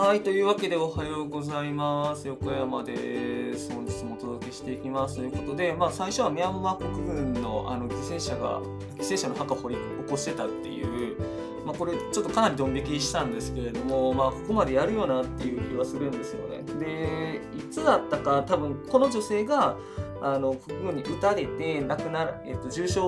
はい、というわけでおはようございます。横山です。本日もお届けしていきますということで、まあ、最初はミャンマー国軍のあの犠牲者が、犠牲者の墓掘り起こしてたっていう、まあ、これちょっとかなりドン引きしたんですけれども、まあ、ここまでやるよなっていう気はするんですよね。で、いつだったか、多分この女性があの国軍に撃たれて亡くなる、えっと、重傷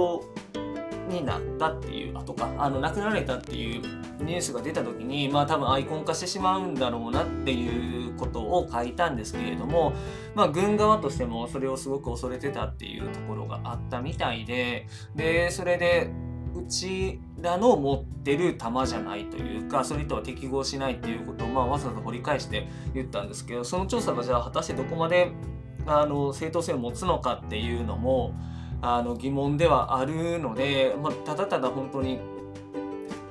になったっていうあとかあの亡くなられたっていうニュースが出た時にまあ多分アイコン化してしまうんだろうなっていうことを書いたんですけれどもまあ軍側としてもそれをすごく恐れてたっていうところがあったみたいででそれでうちらの持ってる弾じゃないというかそれとは適合しないっていうことをまあわざわざ掘り返して言ったんですけどその調査がじゃあ果たしてどこまであの正当性を持つのかっていうのもあの疑問ではあるので、まあ、ただただ本当に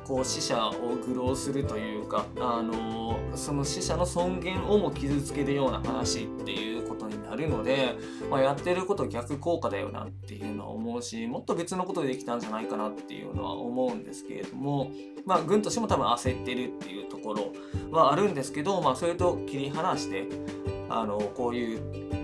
こう死者を愚弄するというかあのその死者の尊厳をも傷つけるような話っていうことになるので、まあ、やってること逆効果だよなっていうのは思うしもっと別のことでできたんじゃないかなっていうのは思うんですけれども、まあ、軍としても多分焦ってるっていうところはあるんですけど、まあ、それと切り離してあのこういう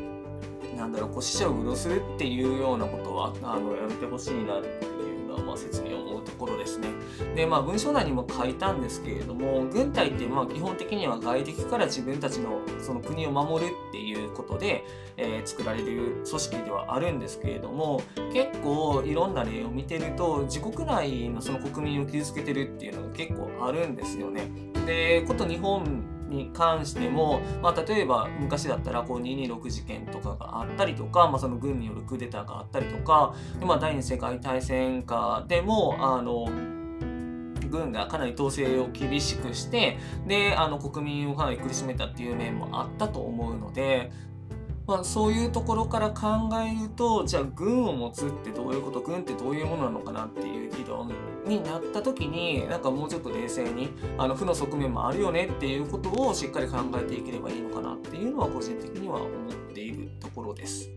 なんだろうこう死者を愚弄するっていうようなことはあのやめてほしいなっていうのは、まあ、切に思ころですね。でまあ文章内にも書いたんですけれども軍隊ってまあ基本的には外敵から自分たちのその国を守るっていうことで、えー、作られる組織ではあるんですけれども結構いろんな例を見てると自国内のその国民を傷つけてるっていうのが結構あるんですよね。でこと日本に関しても、まあ、例えば昔だったらこう226事件とかがあったりとか、まあ、その軍によるクーデターがあったりとか、まあ、第二次世界大戦下でもあの軍がかなり統制を厳しくしてであの国民をかなり苦しめたっていう面もあったと思うのでまあ、そういうところから考えるとじゃあ軍を持つってどういうこと？軍ってどういうものなのかなっていう議論になった時になんかもうちょっと冷静にあの負の側面もあるよねっていうことをしっかり考えていければいいのかなっていうのは個人的には思っているところです。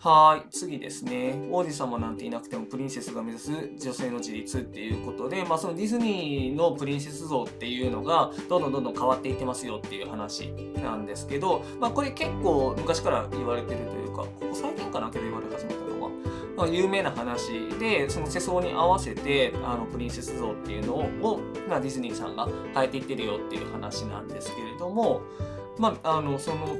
はい、次ですね。王子様なんていなくてもプリンセスが目指す女性の自立っていうことで、まあ、そのディズニーのプリンセス像っていうのがどんどんどんどん変わっていってますよっていう話なんですけど、まあ、これ結構昔から言われてるというか、ここ最近かなけど言われ始めたのは、まあ、有名な話で、その世相に合わせてあのプリンセス像っていうのを、まあ、ディズニーさんが変えていってるよっていう話なんですけれども、まあ、あのその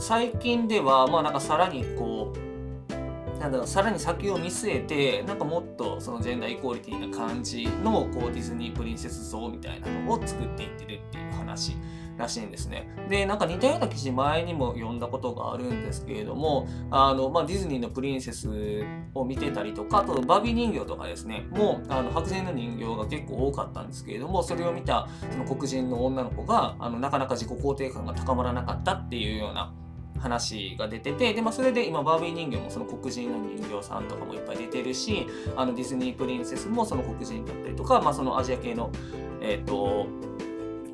最近では、まあなんかさらにこう、なんだろう、さらに先を見据えて、なんかもっとそのジェンダーイコーリティな感じのこうディズニープリンセス像みたいなのを作っていってるっていう話らしいんですね。で、なんか似たような記事前にも読んだことがあるんですけれども、あの、まあ、ディズニーのプリンセスを見てたりとか、あとバビー人形とかですね、もうあの白人の人形が結構多かったんですけれども、それを見たその黒人の女の子が、あのなかなか自己肯定感が高まらなかったっていうような話が出ててで、まあ、それで今バービー人形もその黒人の人形さんとかもいっぱい出てるしあのディズニープリンセスもその黒人だったりとか、まあ、そのアジア系の、えっ、ー、と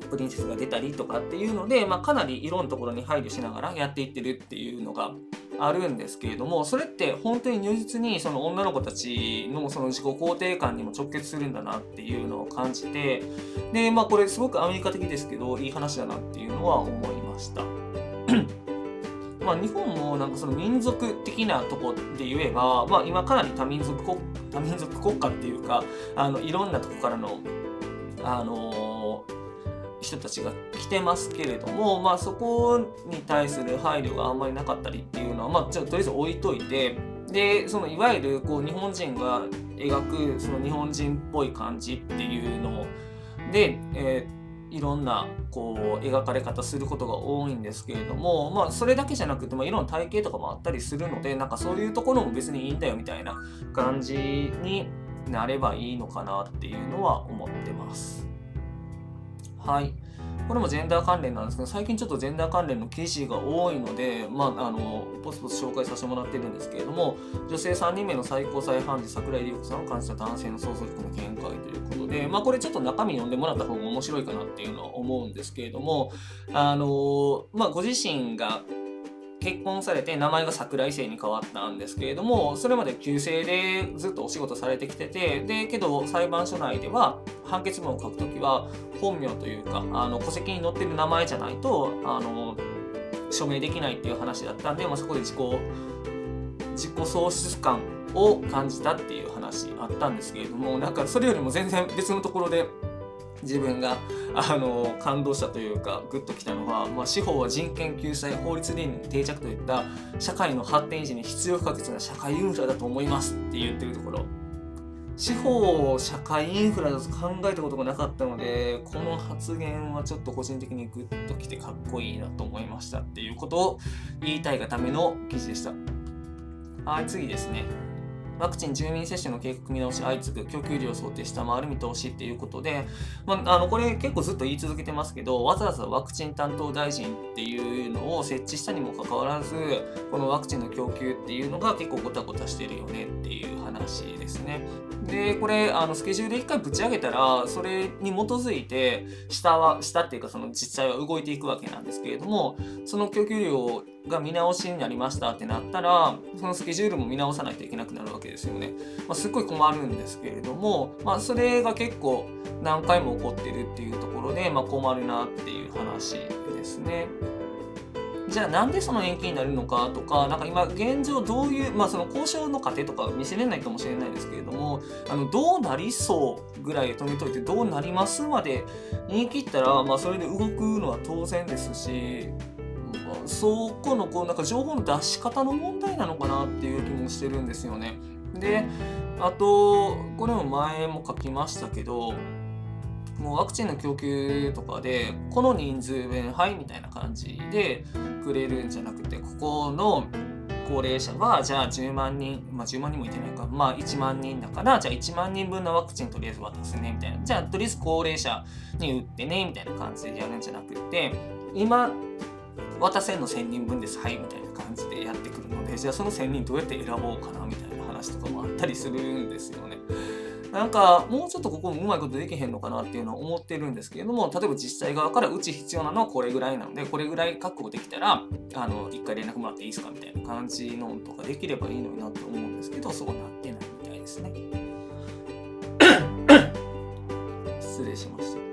プリンセスが出たりとかっていうので、まあ、かなりいろんなところに配慮しながらやっていってるっていうのがあるんですけれどもそれって本当に如実にその女の子たちのその自己肯定感にも直結するんだなっていうのを感じてでまあこれすごくアメリカ的ですけどいい話だなっていうのは思いました。まあ、日本もなんかその民族的なとこで言えば、まあ、今かなり多民族国多民族国家っていうかあのいろんなとこからの、あの、人たちが来てますけれども、まあ、そこに対する配慮があんまりなかったりっていうのは、まあ、じゃあとりあえず置いといてでそのいわゆるこう日本人が描くその日本人っぽい感じっていうので、えーいろんなこう描かれ方することが多いんですけれども、まあ、それだけじゃなくて、まあ、いろんな体型とかもあったりするのでなんかそういうところも別にいいんだよみたいな感じになればいいのかなっていうのは思ってます。はい。これもジェンダー関連なんですけど、最近ちょっとジェンダー関連の記事が多いので、まあ、あの、ポツポツ紹介させてもらってるんですけれども、女性3人目の最高裁判事、桜井理子さんを感じた男性の想像力の見解ということで、まあ、これちょっと中身読んでもらった方が面白いかなっていうのは思うんですけれども、あの、まあ、ご自身が結婚されて名前が桜井姓に変わったんですけれどもそれまで旧姓でずっとお仕事されてきててでけど裁判所内では判決文を書くときは本名というかあの戸籍に載ってる名前じゃないとあの署名できないっていう話だったんで、まあ、そこで自己自己喪失感を感じたっていう話あったんですけれどもなんかそれよりも全然別のところで自分があの感動したというかグッときたのは、まあ、司法は人権救済法律倫理定着といった社会の発展維持に必要不可欠な社会インフラだと思いますって言ってるところ。司法を社会インフラだと考えたことがなかったのでこの発言はちょっと個人的にグッときてかっこいいなと思いましたっていうことを言いたいがための記事でした。はい次ですね。ワクチン住民接種の計画見直し相次ぐ供給量を想定下回る見通しっていうことで、まあ、あのこれ結構ずっと言い続けてますけどわざわざワクチン担当大臣っていうのを設置したにもかかわらずこのワクチンの供給っていうのが結構ごたごたしてるよねっていう話ですね。でこれあのスケジュールで1回ぶち上げたらそれに基づいて下は下っていうかその実際は動いていくわけなんですけれどもその供給量が見直しになりましたってなったらそのスケジュールも見直さないといけなくなるわけですよね。まあ、すっごい困るんですけれども、まあ、それが結構何回も起こってるっていうところで、まあ、困るなっていう話ですね。じゃあなんでその延期になるのかとか、なんか今現状どういう、まあその交渉の過程とか見せれないかもしれないですけれども、あのどうなりそうぐらい止めといてどうなりますまで言い切ったら、まあそれで動くのは当然ですし、そこのこうなんか情報の出し方の問題なのかなっていう気もしてるんですよね。であとこれも前も書きましたけどもうワクチンの供給とかでこの人数分はいみたいな感じでくれるんじゃなくてここの高齢者はじゃあ10万人、まあ、10万人もいてないか、まあ1万人だからじゃあ1万人分のワクチンとりあえず渡すねみたいなじゃあとりあえず高齢者に打ってねみたいな感じでやるんじゃなくて今渡せんの1000人分ですはいみたいな感じでやってくるのでじゃあその1000人どうやって選ぼうかなみたいな話とかもあったりするんですよね。なんかもうちょっとここもうまいことできへんのかなっていうのは思ってるんですけれども例えば自治体側からうち必要なのはこれぐらいなのでこれぐらい確保できたらあの1回連絡もらっていいですかみたいな感じのとかできればいいのになって思うんですけどそうなってないみたいですね。失礼しました。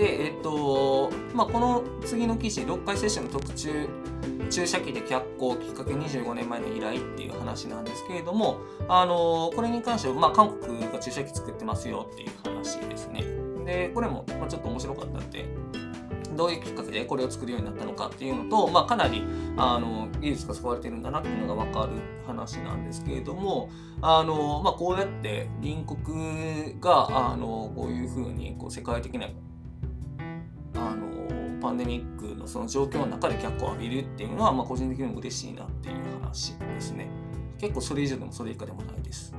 で、えっと、まあ、この次の記事、6回接種の特注注射器で脚光きっかけ25年前の依頼っていう話なんですけれども、あのこれに関しては、まあ、韓国が注射器作ってますよっていう話ですね。で、これも、まあ、ちょっと面白かったんで、どういうきっかけでこれを作るようになったのかっていうのと、まあ、かなりあの技術が使われてるんだなっていうのが分かる話なんですけれどもあの、まあ、こうやって隣国があのこういうふうにこう世界的なパンデミックのその状況の中で脚光を浴びるっていうのは、まあ、個人的にも嬉しいなっていう話ですね。結構それ以上でもそれ以下でもないです。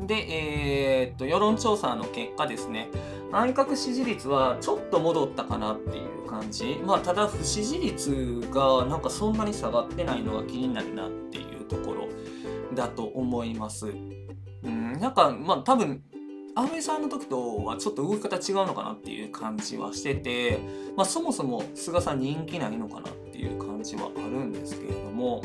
で、えー、っと世論調査の結果ですね、内閣支持率はちょっと戻ったかなっていう感じ。まあ、ただ不支持率がなんかそんなに下がってないのが気になるなっていうところだと思います。うん、なんかまあ多分安倍さんの時とはちょっと動き方違うのかなっていう感じはしてて、まあ、そもそも菅さん人気ないのかなっていう感じはあるんですけれども、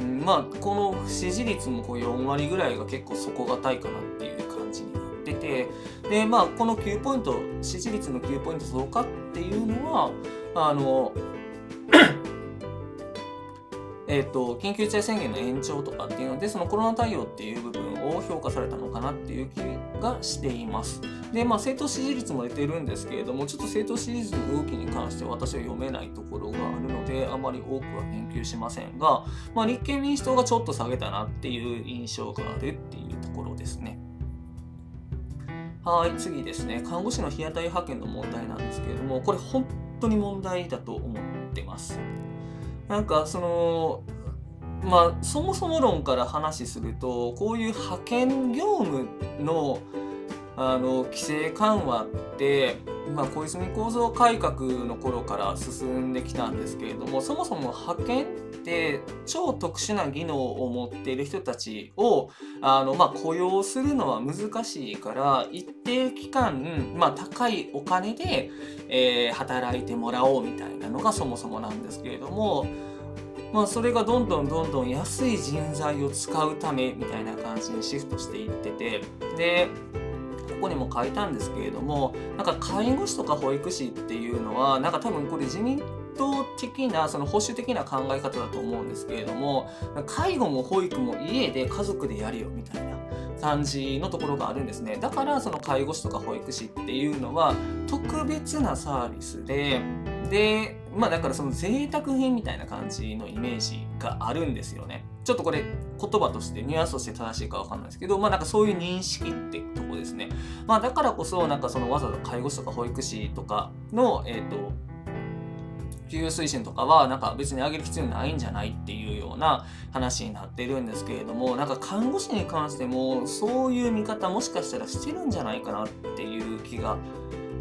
うん、まあこの支持率もこう4割ぐらいが結構底堅いかなっていう感じになっててでまあこの9ポイント支持率の9ポイント増加っていうのはあのえーと、緊急事態宣言の延長とかっていうのでそのコロナ対応っていう部分を評価されたのかなっていう気がしています。で、まあ、政党支持率も出てるんですけれどもちょっと政党支持率の動きに関しては私は読めないところがあるのであまり多くは言及しませんが、まあ、立憲民主党がちょっと下げたなっていう印象があるっていうところですね。はい、次ですね。看護師の日当たり派遣の問題なんですけれども、これ本当に問題だと思ってます。なんかそのまあそもそも論から話するとこういう派遣業務のあの規制緩和って、まあ、小泉構造改革の頃から進んできたんですけれどもそもそも派遣って超特殊な技能を持っている人たちをあの、まあ、雇用するのは難しいから一定期間、まあ、高いお金で、えー働いてもらおうみたいなのがそもそもなんですけれども。まあ、それがどんどんどんどん安い人材を使うためみたいな感じにシフトしていっててでここにも書いたんですけれどもなんか介護士とか保育士っていうのはなんか多分これ自民党的なその保守的な考え方だと思うんですけれども介護も保育も家で家族でやるよみたいな感じのところがあるんですね。だからその介護士とか保育士っていうのは特別なサービスででまあだからその贅沢品みたいな感じのイメージがあるんですよね。ちょっとこれ言葉としてニュアンスとして正しいかわかんないですけどまあなんかそういう認識ってとこですね。まあだからこそなんかそのわざわざ介護士とか保育士とかのえっ、と給与水準とかはなんか別に上げる必要ないんじゃないっていうような話になってるんですけれどもなんか看護師に関してもそういう見方もしかしたらしてるんじゃないかなっていう気が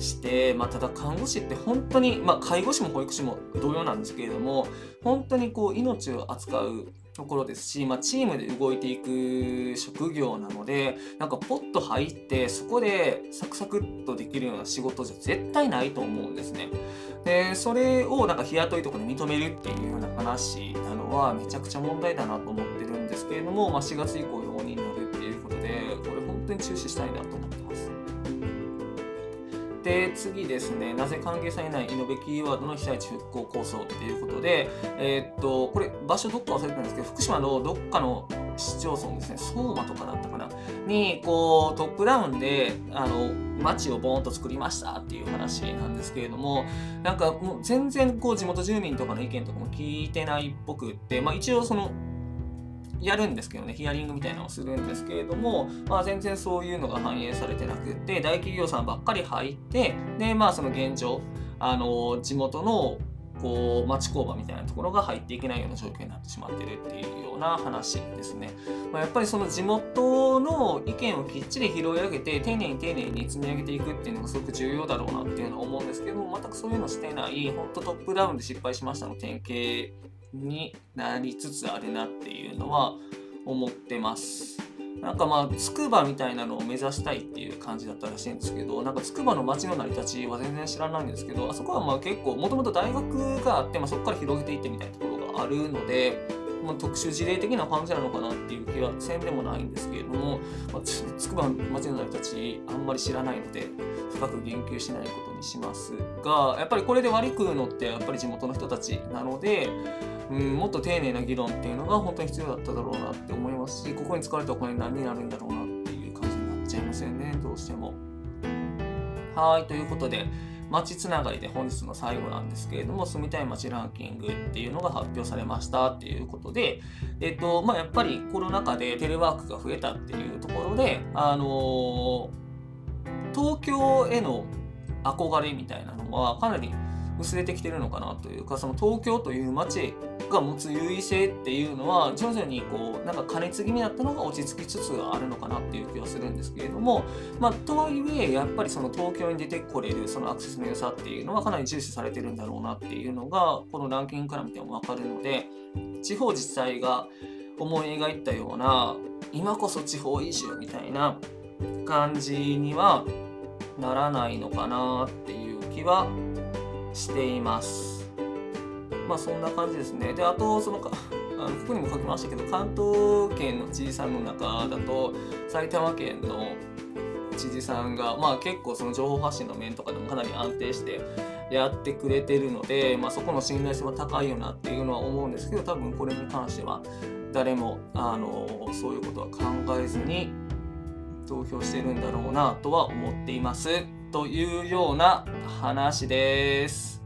して、まあ、ただ看護師って本当に、まあ、介護士も保育士も同様なんですけれども本当にこう命を扱うところですし、まあ、チームで動いていく職業なのでなんかポッと入ってそこでサクサクっとできるような仕事じゃ絶対ないと思うんですね。でそれをなんか日雇いとかで認めるっていうような話なのはめちゃくちゃ問題だなと思ってるんですけれども、まあ、4月以降容認になるっていうことでこれ本当に中止したいなと。で次ですね、なぜ歓迎されないイノベキーワードの被災地復興構想っていうことで、えーっと、これ場所どっか忘れてたんですけど、福島のどっかの市町村ですね、相馬とかだったかな、に、こう、トップダウンで、あの、街をボーンと作りましたっていう話なんですけれども、なんかもう全然こう地元住民とかの意見とかも聞いてないっぽくって、まあ一応その、やるんですけどね、ヒアリングみたいなのをするんですけれども、まあ、全然そういうのが反映されてなくって、大企業さんばっかり入って、で、まあ、その現状、あの、地元の、こう、町工場みたいなところが入っていけないような状況になってしまってるっていうような話ですね。まあ、やっぱりその地元の意見をきっちり拾い上げて、丁寧に丁寧に積み上げていくっていうのがすごく重要だろうなっていうのは思うんですけど、全くそういうのしてない、本当トップダウンで失敗しましたの典型になりつつあるなっていうのは思ってます。なんかまあ筑波みたいなのを目指したいっていう感じだったらしいんですけどなんか筑波の街の成り立ちは全然知らないんですけどあそこはまあ結構もともと大学があって、まあ、そこから広げていってみたいなところがあるので、まあ、特殊事例的な感じなのかなっていう気はせんでもないんですけれども、まあ、つ筑波の街の成り立ちあんまり知らないので深く言及しないことにしますがやっぱりこれで割り食うのってやっぱり地元の人たちなのでうん、もっと丁寧な議論っていうのが本当に必要だっただろうなって思いますしここに使われたお金何になるんだろうなっていう感じになっちゃいますよねどうしても。はいということで町つながりで本日の最後なんですけれども住みたい街ランキングっていうのが発表されましたっていうことで、えっとまあ、やっぱりコロナ禍でテレワークが増えたっていうところで、あのー東京への憧れみたいなのはかなり薄れてきてるのかなというかその東京という街が持つ優位性っていうのは徐々にこうなんか過熱気味だったのが落ち着きつつあるのかなっていう気はするんですけれどもまあとはいえやっぱりその東京に出てこれるそのアクセスの良さっていうのはかなり重視されてるんだろうなっていうのがこのランキングから見ても分かるので地方自治体が思い描いたような今こそ地方移住みたいな感じにはならないのかなっていう気はしています。まあそんな感じですね。で、あと、そのか、あのここにも書きましたけど、関東圏の知事さんの中だと、埼玉県の知事さんが、まあ結構その情報発信の面とかでもかなり安定してやってくれてるので、まあそこの信頼性は高いよなっていうのは思うんですけど、多分これに関しては誰も、あの、そういうことは考えずに投票してるんだろうなとは思っています。というような話です。